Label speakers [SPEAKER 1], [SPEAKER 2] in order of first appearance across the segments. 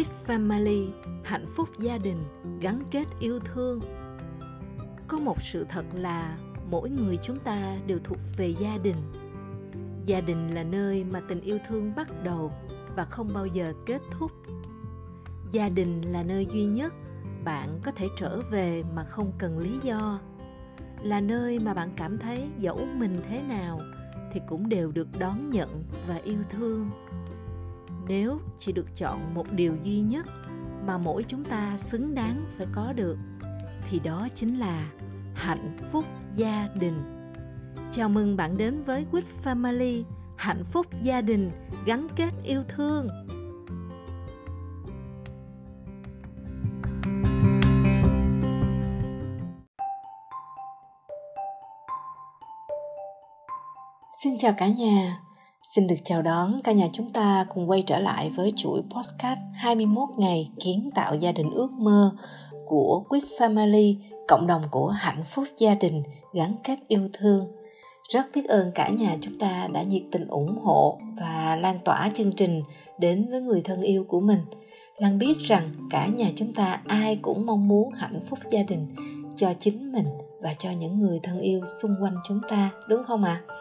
[SPEAKER 1] with family, hạnh phúc gia đình, gắn kết yêu thương. Có một sự thật là mỗi người chúng ta đều thuộc về gia đình. Gia đình là nơi mà tình yêu thương bắt đầu và không bao giờ kết thúc. Gia đình là nơi duy nhất bạn có thể trở về mà không cần lý do. Là nơi mà bạn cảm thấy dẫu mình thế nào thì cũng đều được đón nhận và yêu thương nếu chỉ được chọn một điều duy nhất mà mỗi chúng ta xứng đáng phải có được thì đó chính là hạnh phúc gia đình. Chào mừng bạn đến với quýt Family hạnh phúc gia đình gắn kết yêu thương. Xin chào cả nhà, xin được chào đón cả nhà chúng ta cùng quay trở lại với chuỗi podcast 21 ngày kiến tạo gia đình ước mơ của Quick Family, cộng đồng của hạnh phúc gia đình gắn kết yêu thương. Rất biết ơn cả nhà chúng ta đã nhiệt tình ủng hộ và lan tỏa chương trình đến với người thân yêu của mình. Lan biết rằng cả nhà chúng ta ai cũng mong muốn hạnh phúc gia đình cho chính mình và cho những người thân yêu xung quanh chúng ta, đúng không ạ? À?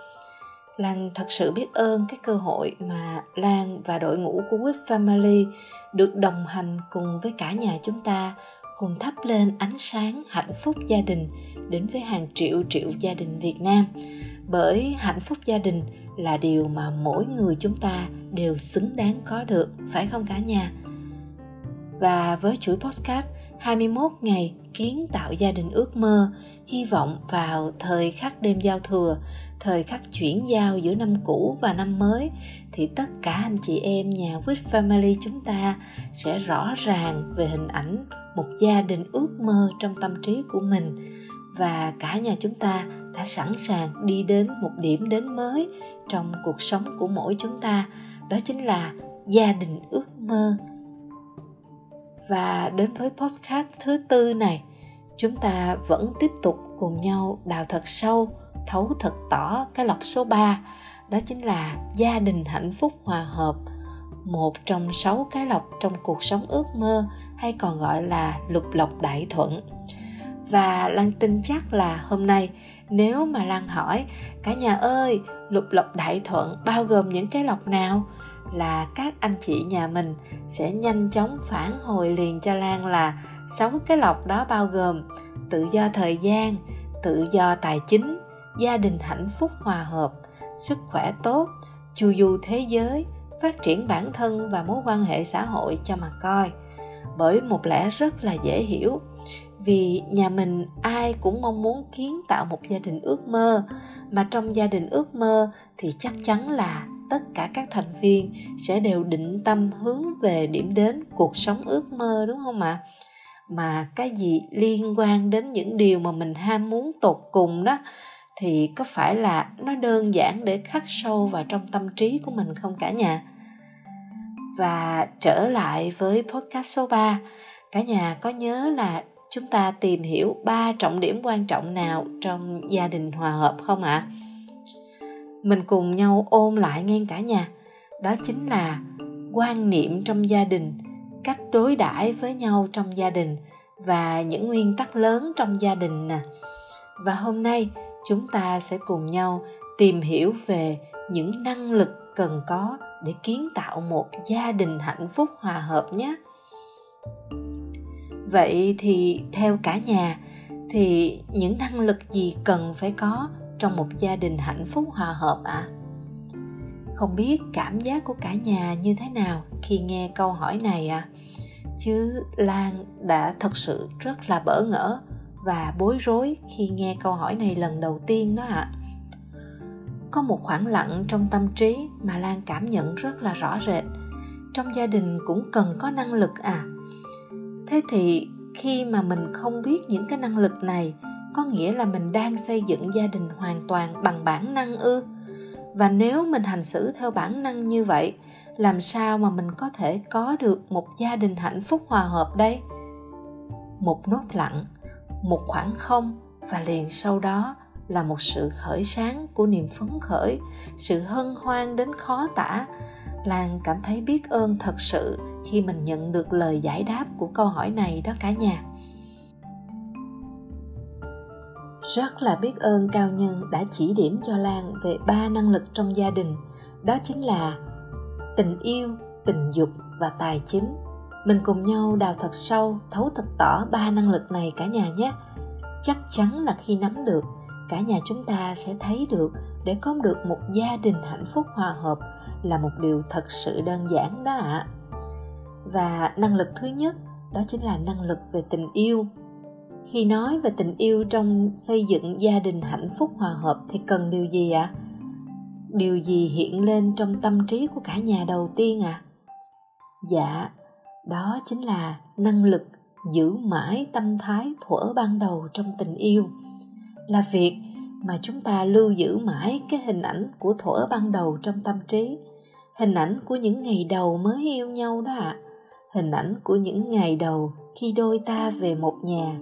[SPEAKER 1] Lan thật sự biết ơn cái cơ hội mà Lan và đội ngũ của With Family được đồng hành cùng với cả nhà chúng ta cùng thắp lên ánh sáng hạnh phúc gia đình đến với hàng triệu triệu gia đình Việt Nam. Bởi hạnh phúc gia đình là điều mà mỗi người chúng ta đều xứng đáng có được, phải không cả nhà? Và với chuỗi podcast 21 ngày kiến tạo gia đình ước mơ, hy vọng vào thời khắc đêm giao thừa, thời khắc chuyển giao giữa năm cũ và năm mới thì tất cả anh chị em nhà With Family chúng ta sẽ rõ ràng về hình ảnh một gia đình ước mơ trong tâm trí của mình. Và cả nhà chúng ta đã sẵn sàng đi đến một điểm đến mới trong cuộc sống của mỗi chúng ta đó chính là gia đình ước mơ và đến với podcast thứ tư này, chúng ta vẫn tiếp tục cùng nhau đào thật sâu, thấu thật tỏ cái lọc số 3 đó chính là gia đình hạnh phúc hòa hợp, một trong sáu cái lọc trong cuộc sống ước mơ, hay còn gọi là lục lọc đại thuận. Và lan tin chắc là hôm nay, nếu mà lan hỏi, cả nhà ơi, lục lọc đại thuận bao gồm những cái lọc nào? Là các anh chị nhà mình sẽ nhanh chóng phản hồi liền cho Lan là sáu cái lọc đó bao gồm tự do thời gian, tự do tài chính, gia đình hạnh phúc hòa hợp, sức khỏe tốt, chu du thế giới, phát triển bản thân và mối quan hệ xã hội cho mà coi. Bởi một lẽ rất là dễ hiểu, vì nhà mình ai cũng mong muốn kiến tạo một gia đình ước mơ mà trong gia đình ước mơ thì chắc chắn là tất cả các thành viên sẽ đều định tâm hướng về điểm đến cuộc sống ước mơ, đúng không ạ mà cái gì liên quan đến những điều mà mình ham muốn tột cùng đó, thì có phải là nó đơn giản để khắc sâu vào trong tâm trí của mình không cả nhà và trở lại với podcast số 3 cả nhà có nhớ là chúng ta tìm hiểu ba trọng điểm quan trọng nào trong gia đình hòa hợp không ạ à? Mình cùng nhau ôn lại ngang cả nhà. Đó chính là quan niệm trong gia đình, cách đối đãi với nhau trong gia đình và những nguyên tắc lớn trong gia đình nè. Và hôm nay, chúng ta sẽ cùng nhau tìm hiểu về những năng lực cần có để kiến tạo một gia đình hạnh phúc hòa hợp nhé. Vậy thì theo cả nhà, thì những năng lực gì cần phải có trong một gia đình hạnh phúc, hòa hợp ạ à? không biết cảm giác của cả nhà như thế nào khi nghe câu hỏi này à chứ lan đã thật sự rất là bỡ ngỡ và bối rối khi nghe câu hỏi này lần đầu tiên đó ạ à. có một khoảng lặng trong tâm trí mà lan cảm nhận rất là rõ rệt trong gia đình cũng cần có năng lực à thế thì khi mà mình không biết những cái năng lực này có nghĩa là mình đang xây dựng gia đình hoàn toàn bằng bản năng ư? Và nếu mình hành xử theo bản năng như vậy, làm sao mà mình có thể có được một gia đình hạnh phúc hòa hợp đây? Một nốt lặng, một khoảng không và liền sau đó là một sự khởi sáng của niềm phấn khởi, sự hân hoan đến khó tả. Lan cảm thấy biết ơn thật sự khi mình nhận được lời giải đáp của câu hỏi này đó cả nhà. Rất là biết ơn cao nhân đã chỉ điểm cho lan về ba năng lực trong gia đình. Đó chính là tình yêu, tình dục và tài chính. Mình cùng nhau đào thật sâu, thấu thật tỏ ba năng lực này cả nhà nhé. Chắc chắn là khi nắm được, cả nhà chúng ta sẽ thấy được để có được một gia đình hạnh phúc hòa hợp là một điều thật sự đơn giản đó ạ. À. và năng lực thứ nhất, đó chính là năng lực về tình yêu khi nói về tình yêu trong xây dựng gia đình hạnh phúc hòa hợp thì cần điều gì ạ à? điều gì hiện lên trong tâm trí của cả nhà đầu tiên ạ à? dạ đó chính là năng lực giữ mãi tâm thái thuở ban đầu trong tình yêu là việc mà chúng ta lưu giữ mãi cái hình ảnh của thuở ban đầu trong tâm trí hình ảnh của những ngày đầu mới yêu nhau đó ạ à. hình ảnh của những ngày đầu khi đôi ta về một nhà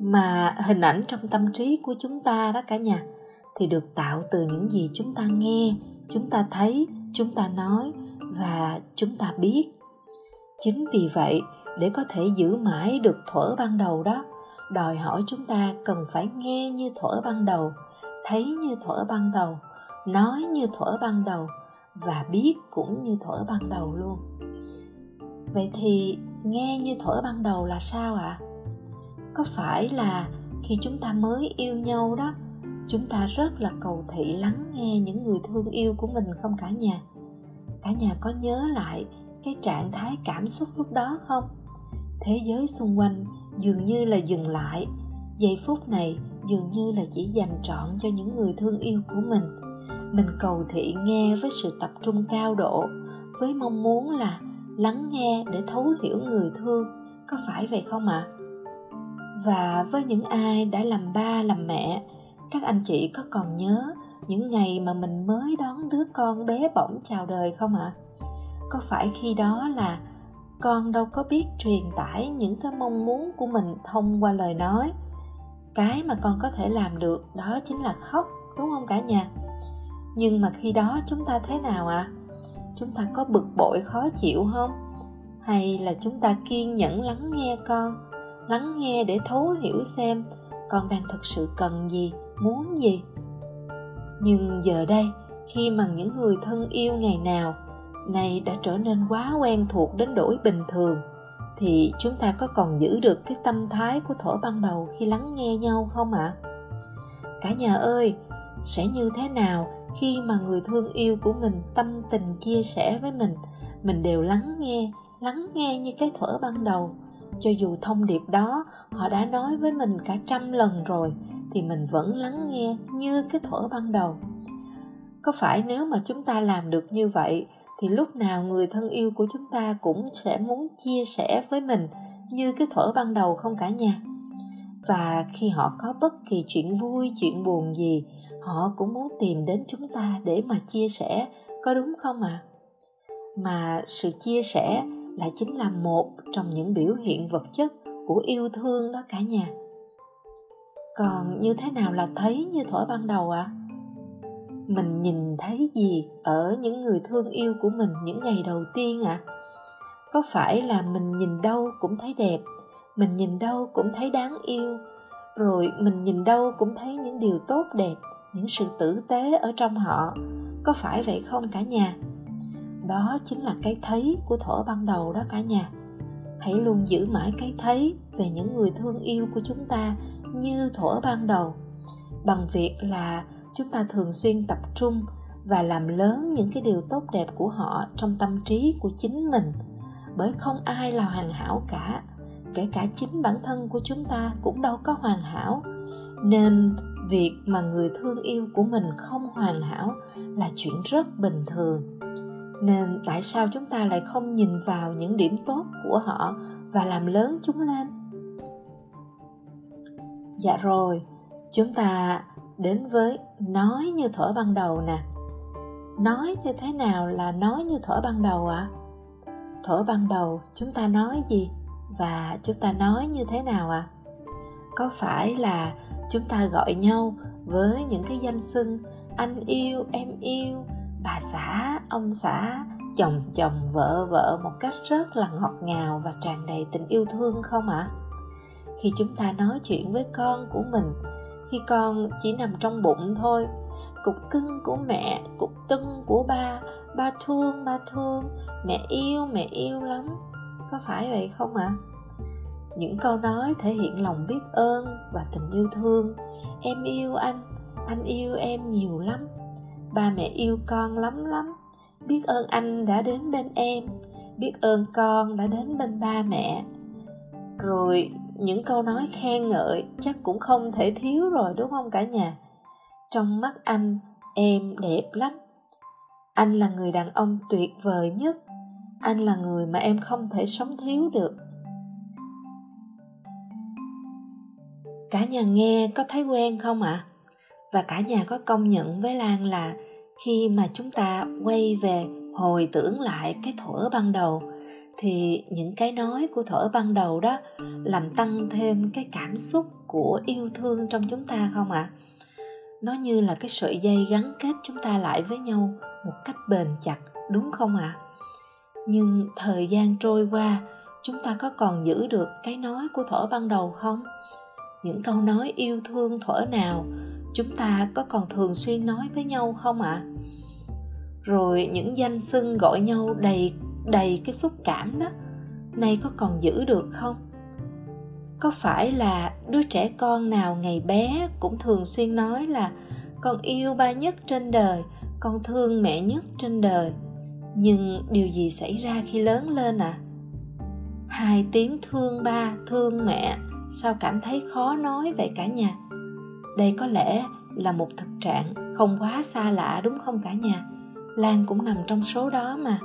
[SPEAKER 1] mà hình ảnh trong tâm trí của chúng ta đó cả nhà, thì được tạo từ những gì chúng ta nghe, chúng ta thấy, chúng ta nói và chúng ta biết chính vì vậy, để có thể giữ mãi được thuở ban đầu đó, đòi hỏi chúng ta cần phải nghe như thuở ban đầu, thấy như thuở ban đầu, nói như thuở ban đầu và biết cũng như thuở ban đầu luôn vậy thì nghe như thuở ban đầu là sao ạ à? Có phải là khi chúng ta mới yêu nhau đó, chúng ta rất là cầu thị lắng nghe những người thương yêu của mình không cả nhà? Cả nhà có nhớ lại cái trạng thái cảm xúc lúc đó không? Thế giới xung quanh dường như là dừng lại. Giây phút này dường như là chỉ dành trọn cho những người thương yêu của mình. Mình cầu thị nghe với sự tập trung cao độ, với mong muốn là lắng nghe để thấu hiểu người thương. Có phải vậy không ạ? à? Và với những ai đã làm ba, làm mẹ, các anh chị có còn nhớ những ngày mà mình mới đón đứa con bé bỏng chào đời không ạ à? có phải khi đó là con đâu có biết truyền tải những cái mong muốn của mình thông qua lời nói cái mà con có thể làm được đó chính là khóc, đúng không cả nhà nhưng mà khi đó chúng ta thế nào ạ à? chúng ta có bực bội, khó chịu không hay là chúng ta kiên nhẫn lắng nghe con lắng nghe để thấu hiểu xem con đang thực sự cần gì, muốn gì nhưng giờ đây, khi mà những người thân yêu ngày nào này đã trở nên quá quen thuộc đến đổi bình thường, thì chúng ta có còn giữ được cái tâm thái của thổ ban đầu khi lắng nghe nhau không ạ à? cả nhà ơi, sẽ như thế nào khi mà người thương yêu của mình tâm tình chia sẻ với mình mình đều lắng nghe lắng nghe như cái thở ban đầu cho dù thông điệp đó họ đã nói với mình cả trăm lần rồi, thì mình vẫn lắng nghe như cái thuở ban đầu có phải nếu mà chúng ta làm được như vậy, thì lúc nào người thân yêu của chúng ta cũng sẽ muốn chia sẻ với mình như cái thuở ban đầu không cả nhà và khi họ có bất kỳ chuyện vui, chuyện buồn gì, họ cũng muốn tìm đến chúng ta để mà chia sẻ, có đúng không ạ à? mà sự chia sẻ lại chính là một trong những biểu hiện vật chất của yêu thương đó cả nhà còn như thế nào là thấy như thổi ban đầu ạ à? mình nhìn thấy gì ở những người thương yêu của mình những ngày đầu tiên ạ à? có phải là mình nhìn đâu cũng thấy đẹp mình nhìn đâu cũng thấy đáng yêu rồi mình nhìn đâu cũng thấy những điều tốt đẹp những sự tử tế ở trong họ có phải vậy không cả nhà đó chính là cái thấy của thổ ban đầu đó cả nhà. Hãy luôn giữ mãi cái thấy về những người thương yêu của chúng ta như thổ ban đầu. Bằng việc là chúng ta thường xuyên tập trung và làm lớn những cái điều tốt đẹp của họ trong tâm trí của chính mình. Bởi không ai là hoàn hảo cả, kể cả chính bản thân của chúng ta cũng đâu có hoàn hảo. Nên việc mà người thương yêu của mình không hoàn hảo là chuyện rất bình thường nên tại sao chúng ta lại không nhìn vào những điểm tốt của họ và làm lớn chúng lên dạ rồi, chúng ta đến với nói như thở ban đầu nè nói như thế nào là nói như thở ban đầu ạ à? thở ban đầu chúng ta nói gì và chúng ta nói như thế nào ạ à? có phải là chúng ta gọi nhau với những cái danh xưng anh yêu, em yêu bà xã, ông xã, chồng chồng, vợ vợ một cách rất là ngọt ngào và tràn đầy tình yêu thương không ạ à? khi chúng ta nói chuyện với con của mình, khi con chỉ nằm trong bụng thôi, cục cưng của mẹ, cục tưng của ba ba thương ba thương, mẹ yêu mẹ yêu lắm, có phải vậy không ạ à? những câu nói thể hiện lòng biết ơn và tình yêu thương em yêu anh anh yêu em nhiều lắm ba mẹ yêu con lắm lắm. Biết ơn anh đã đến bên em. Biết ơn con đã đến bên ba mẹ. Rồi, những câu nói khen ngợi chắc cũng không thể thiếu rồi, đúng không cả nhà? Trong mắt anh, em đẹp lắm. Anh là người đàn ông tuyệt vời nhất. Anh là người mà em không thể sống thiếu được. Cả nhà nghe có thấy quen không ạ? à? Và cả nhà có công nhận với lan là khi mà chúng ta quay về hồi tưởng lại cái thuở ban đầu, thì những cái nói của thuở ban đầu đó làm tăng thêm cái cảm xúc của yêu thương trong chúng ta không ạ à? nó như là cái sợi dây gắn kết chúng ta lại với nhau một cách bền chặt, đúng không ạ à? nhưng thời gian trôi qua, chúng ta có còn giữ được cái nói của thuở ban đầu không những câu nói yêu thương thuở nào chúng ta có còn thường xuyên nói với nhau không ạ? À? rồi những danh xưng gọi nhau đầy đầy cái xúc cảm đó, nay có còn giữ được không? Có phải là đứa trẻ con nào ngày bé cũng thường xuyên nói là con yêu ba nhất trên đời, con thương mẹ nhất trên đời nhưng điều gì xảy ra khi lớn lên à hai tiếng thương ba, thương mẹ, sao cảm thấy khó nói vậy cả nhà? Đây có lẽ là một thực trạng không quá xa lạ đúng không cả nhà? Lan cũng nằm trong số đó mà.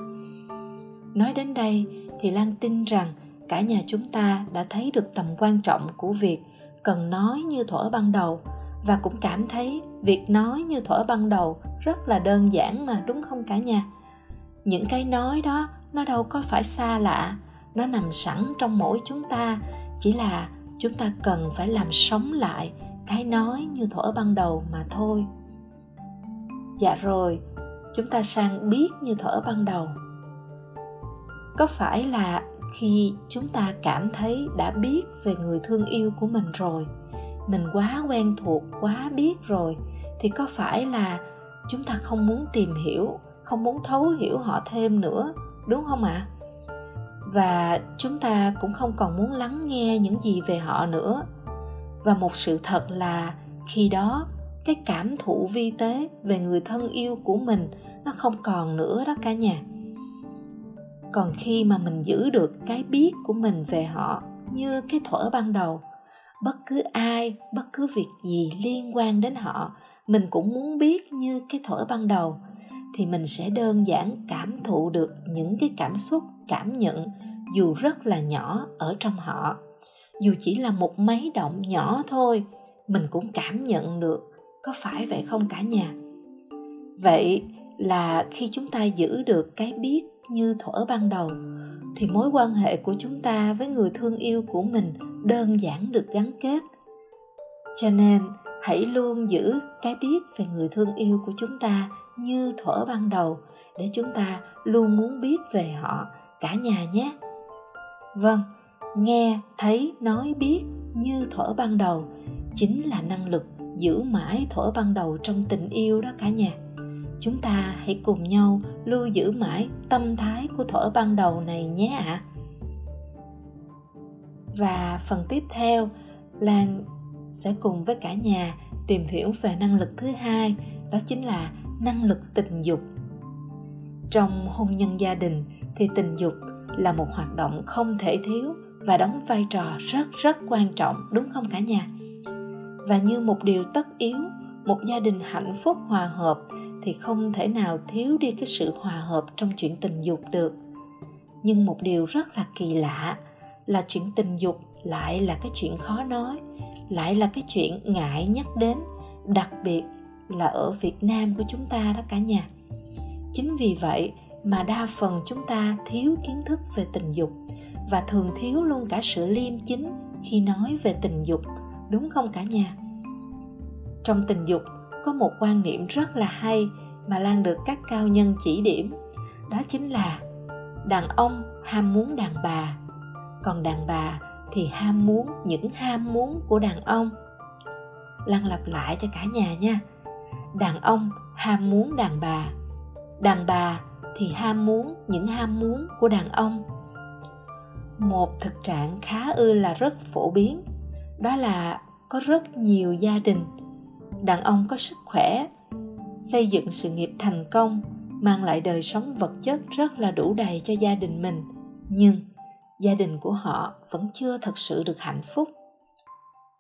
[SPEAKER 1] Nói đến đây thì lan tin rằng cả nhà chúng ta đã thấy được tầm quan trọng của việc cần nói như thuở ban đầu và cũng cảm thấy việc nói như thuở ban đầu rất là đơn giản mà đúng không cả nhà? Những cái nói đó nó đâu có phải xa lạ, nó nằm sẵn trong mỗi chúng ta, chỉ là chúng ta cần phải làm sống lại cái nói như thuở ban đầu mà thôi. Dạ rồi, chúng ta sang biết như thuở ban đầu. Có phải là khi chúng ta cảm thấy đã biết về người thương yêu của mình rồi, mình quá quen thuộc, quá biết rồi, thì có phải là chúng ta không muốn tìm hiểu, không muốn thấu hiểu họ thêm nữa, đúng không ạ? À? và chúng ta cũng không còn muốn lắng nghe những gì về họ nữa và một sự thật là, khi đó, cái cảm thụ vi tế về người thân yêu của mình nó không còn nữa đó cả nhà. Còn khi mà mình giữ được cái biết của mình về họ như cái thuở ban đầu, bất cứ ai, bất cứ việc gì liên quan đến họ, mình cũng muốn biết như cái thuở ban đầu, thì mình sẽ đơn giản cảm thụ được những cái cảm xúc, cảm nhận dù rất là nhỏ ở trong họ dù chỉ là một máy động nhỏ thôi, mình cũng cảm nhận được có phải vậy không cả nhà. Vậy là khi chúng ta giữ được cái biết như thuở ban đầu, thì mối quan hệ của chúng ta với người thương yêu của mình đơn giản được gắn kết. Cho nên, hãy luôn giữ cái biết về người thương yêu của chúng ta như thuở ban đầu để chúng ta luôn muốn biết về họ cả nhà nhé. Vâng nghe, thấy, nói, biết như thuở ban đầu. Chính là năng lực giữ mãi thuở ban đầu trong tình yêu đó cả nhà. Chúng ta hãy cùng nhau lưu giữ mãi tâm thái của thuở ban đầu này nhé ạ. À. và phần tiếp theo, lan sẽ cùng với cả nhà tìm hiểu về năng lực thứ hai, đó chính là năng lực tình dục. Trong hôn nhân gia đình thì tình dục là một hoạt động không thể thiếu và đóng vai trò rất rất quan trọng, đúng không cả nhà? Và như một điều tất yếu, một gia đình hạnh phúc hòa hợp thì không thể nào thiếu đi cái sự hòa hợp trong chuyện tình dục được. Nhưng một điều rất là kỳ lạ là chuyện tình dục lại là cái chuyện khó nói, lại là cái chuyện ngại nhắc đến, đặc biệt là ở việt nam của chúng ta đó cả nhà. Chính vì vậy mà đa phần chúng ta thiếu kiến thức về tình dục và thường thiếu luôn cả sự liêm chính khi nói về tình dục, đúng không cả nhà? Trong tình dục, có một quan niệm rất là hay mà lan được các cao nhân chỉ điểm, đó chính là đàn ông ham muốn đàn bà, còn đàn bà thì ham muốn những ham muốn của đàn ông. Lăng lặp lại cho cả nhà nha, đàn ông ham muốn đàn bà đàn bà thì ham muốn những ham muốn của đàn ông một thực trạng khá ư là rất phổ biến. Đó là có rất nhiều gia đình, đàn ông có sức khỏe, xây dựng sự nghiệp thành công, mang lại đời sống vật chất rất là đủ đầy cho gia đình mình. Nhưng gia đình của họ vẫn chưa thật sự được hạnh phúc.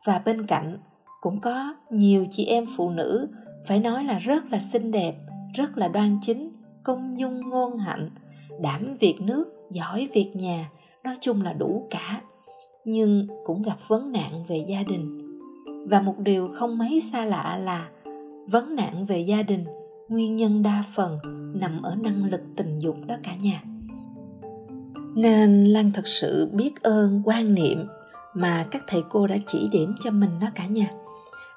[SPEAKER 1] Và bên cạnh cũng có nhiều chị em phụ nữ, phải nói là rất là xinh đẹp, rất là đoan chính, công dung ngôn hạnh, đảm việc nước, giỏi việc nhà nói chung là đủ cả, nhưng cũng gặp vấn nạn về gia đình. Và một điều không mấy xa lạ là vấn nạn về gia đình nguyên nhân đa phần nằm ở năng lực tình dục đó cả nhà. Nên lan thật sự biết ơn quan niệm mà các thầy cô đã chỉ điểm cho mình đó cả nhà.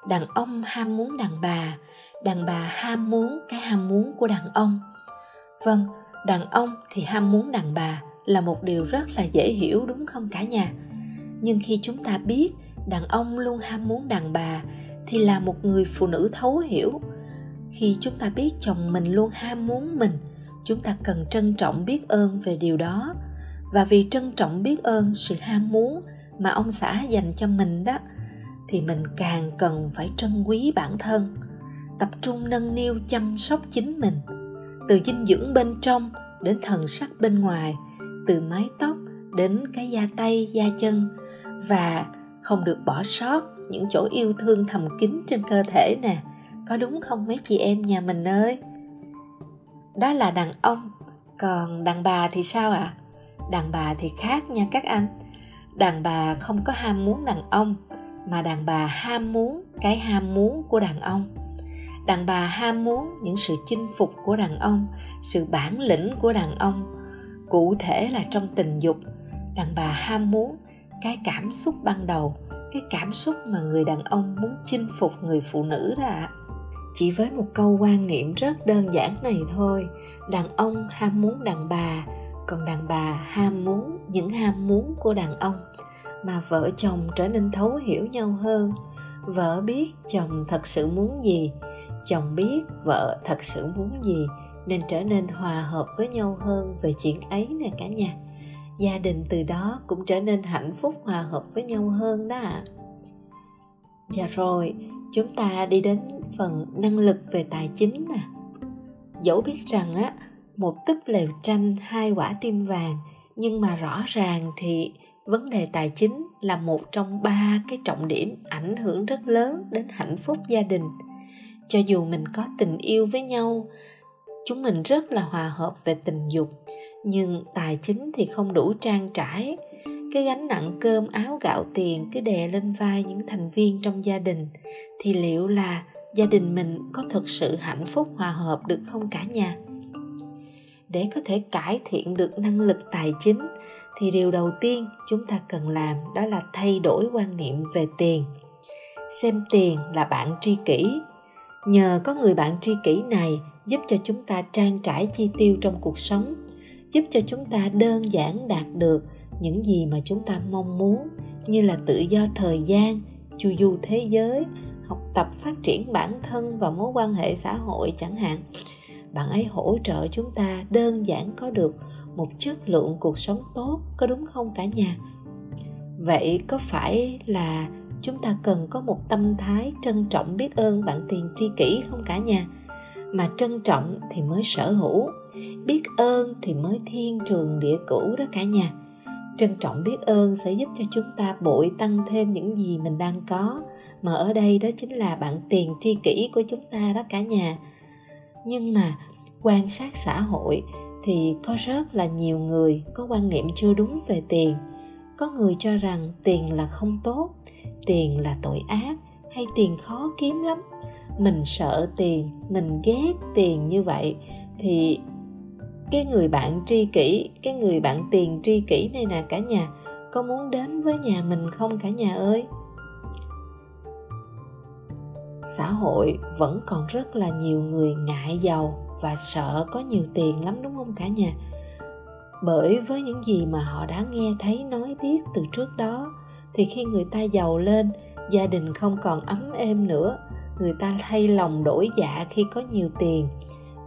[SPEAKER 1] Đàn ông ham muốn đàn bà đàn bà ham muốn cái ham muốn của đàn ông. Vâng đàn ông thì ham muốn đàn bà là một điều rất là dễ hiểu, đúng không cả nhà? Nhưng khi chúng ta biết đàn ông luôn ham muốn đàn bà thì là một người phụ nữ thấu hiểu. Khi chúng ta biết chồng mình luôn ham muốn mình, chúng ta cần trân trọng biết ơn về điều đó. Và vì trân trọng biết ơn sự ham muốn mà ông xã dành cho mình đó, thì mình càng cần phải trân quý bản thân, tập trung nâng niu chăm sóc chính mình, từ dinh dưỡng bên trong đến thần sắc bên ngoài từ mái tóc đến cái da tay, da chân và không được bỏ sót những chỗ yêu thương thầm kín trên cơ thể nè. Có đúng không mấy chị em nhà mình ơi? Đó là đàn ông. Còn đàn bà thì sao ạ? À? đàn bà thì khác nha các anh. Đàn bà không có ham muốn đàn ông, mà đàn bà ham muốn cái ham muốn của đàn ông. Đàn bà ham muốn những sự chinh phục của đàn ông, sự bản lĩnh của đàn ông cụ thể là trong tình dục, đàn bà ham muốn, cái cảm xúc ban đầu, cái cảm xúc mà người đàn ông muốn chinh phục người phụ nữ đó ạ. Chỉ với một câu quan niệm rất đơn giản này thôi, đàn ông ham muốn đàn bà, còn đàn bà ham muốn những ham muốn của đàn ông, mà vợ chồng trở nên thấu hiểu nhau hơn. Vợ biết chồng thật sự muốn gì, chồng biết vợ thật sự muốn gì nên trở nên hòa hợp với nhau hơn về chuyện ấy nè cả nhà. Gia đình từ đó cũng trở nên hạnh phúc, hòa hợp với nhau hơn đó ạ. Dạ rồi, chúng ta đi đến phần năng lực về tài chính nè. Dẫu biết rằng á, một túp lều tranh hai quả tim vàng, nhưng mà rõ ràng thì vấn đề tài chính là một trong ba cái trọng điểm ảnh hưởng rất lớn đến hạnh phúc gia đình. Cho dù mình có tình yêu với nhau chúng mình rất là hòa hợp về tình dục, nhưng tài chính thì không đủ trang trải. Cái gánh nặng cơm, áo, gạo, tiền, cứ đè lên vai những thành viên trong gia đình, thì liệu là gia đình mình có thực sự hạnh phúc, hòa hợp được không cả nhà? Để có thể cải thiện được năng lực tài chính, thì điều đầu tiên chúng ta cần làm đó là thay đổi quan niệm về tiền. Xem tiền là bạn tri kỷ. Nhờ có người bạn tri kỷ này giúp cho chúng ta trang trải chi tiêu trong cuộc sống, giúp cho chúng ta đơn giản đạt được những gì mà chúng ta mong muốn, như là tự do thời gian, chu du thế giới, học tập phát triển bản thân và mối quan hệ xã hội chẳng hạn. Bạn ấy hỗ trợ chúng ta đơn giản có được một chất lượng cuộc sống tốt, có đúng không cả nhà? Vậy có phải là chúng ta cần có một tâm thái trân trọng biết ơn bạn tiền tri kỷ không cả nhà? Mà trân trọng thì mới sở hữu. Biết ơn thì mới thiên trường địa cửu đó cả nhà. Trân trọng biết ơn sẽ giúp cho chúng ta bội tăng thêm những gì mình đang có. Mà ở đây đó chính là bạn tiền tri kỷ của chúng ta đó cả nhà. Nhưng mà quan sát xã hội thì có rất là nhiều người có quan niệm chưa đúng về tiền. Có người cho rằng tiền là không tốt, tiền là tội ác hay tiền khó kiếm lắm mình sợ tiền, mình ghét tiền như vậy. Thì cái người bạn tri kỷ, cái người bạn tiền tri kỷ này nè cả nhà, có muốn đến với nhà mình không cả nhà ơi? Xã hội vẫn còn rất là nhiều người ngại giàu và sợ có nhiều tiền lắm, đúng không cả nhà? Bởi với những gì mà họ đã nghe, thấy, nói, biết từ trước đó, thì khi người ta giàu lên, gia đình không còn ấm êm nữa người ta thay lòng đổi dạ khi có nhiều tiền.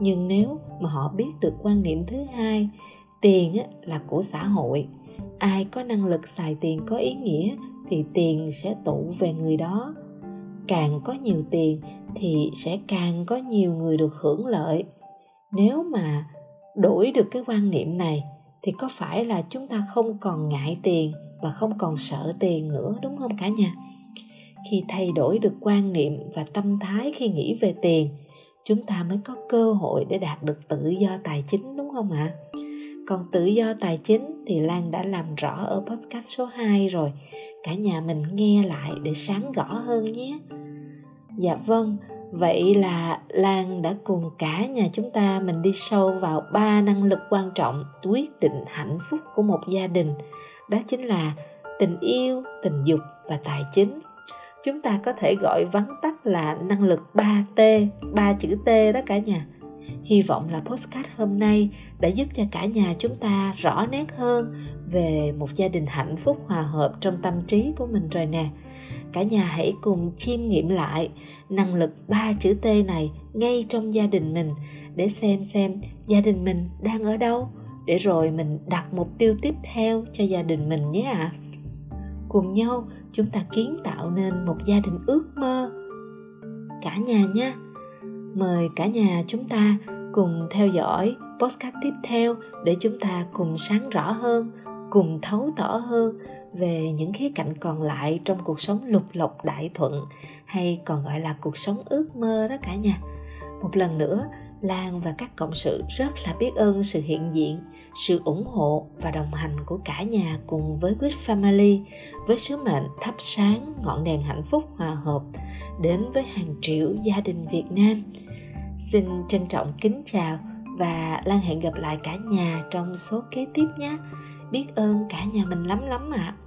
[SPEAKER 1] Nhưng nếu mà họ biết được quan niệm thứ hai, tiền là của xã hội. Ai có năng lực xài tiền có ý nghĩa thì tiền sẽ tụ về người đó. Càng có nhiều tiền thì sẽ càng có nhiều người được hưởng lợi. Nếu mà đổi được cái quan niệm này thì có phải là chúng ta không còn ngại tiền và không còn sợ tiền nữa, đúng không cả nhà? Khi thay đổi được quan niệm và tâm thái khi nghĩ về tiền chúng ta mới có cơ hội để đạt được tự do tài chính đúng không ạ? Còn tự do tài chính thì Lan đã làm rõ ở podcast số 2 rồi. Cả nhà mình nghe lại để sáng rõ hơn nhé. Dạ vâng, vậy là Lan đã cùng cả nhà chúng ta mình đi sâu vào ba năng lực quan trọng quyết định hạnh phúc của một gia đình. Đó chính là tình yêu, tình dục và tài chính chúng ta có thể gọi vắn tắt là năng lực 3T, ba chữ T đó cả nhà. Hy vọng là postcard hôm nay đã giúp cho cả nhà chúng ta rõ nét hơn về một gia đình hạnh phúc hòa hợp trong tâm trí của mình rồi nè. Cả nhà hãy cùng chiêm nghiệm lại năng lực ba chữ T này ngay trong gia đình mình để xem xem gia đình mình đang ở đâu để rồi mình đặt mục tiêu tiếp theo cho gia đình mình nhé ạ. À. Cùng nhau chúng ta kiến tạo nên một gia đình ước mơ. Cả nhà nha, mời cả nhà chúng ta cùng theo dõi postcard tiếp theo để chúng ta cùng sáng rõ hơn, cùng thấu tỏ hơn về những khía cạnh còn lại trong cuộc sống lục lộc đại thuận hay còn gọi là cuộc sống ước mơ đó cả nhà. Một lần nữa Lan và các cộng sự rất là biết ơn sự hiện diện, sự ủng hộ và đồng hành của cả nhà cùng với Good Family với sứ mệnh thắp sáng ngọn đèn hạnh phúc hòa hợp đến với hàng triệu gia đình Việt Nam. Xin trân trọng kính chào và Lan hẹn gặp lại cả nhà trong số kế tiếp nhé. Biết ơn cả nhà mình lắm lắm ạ. À.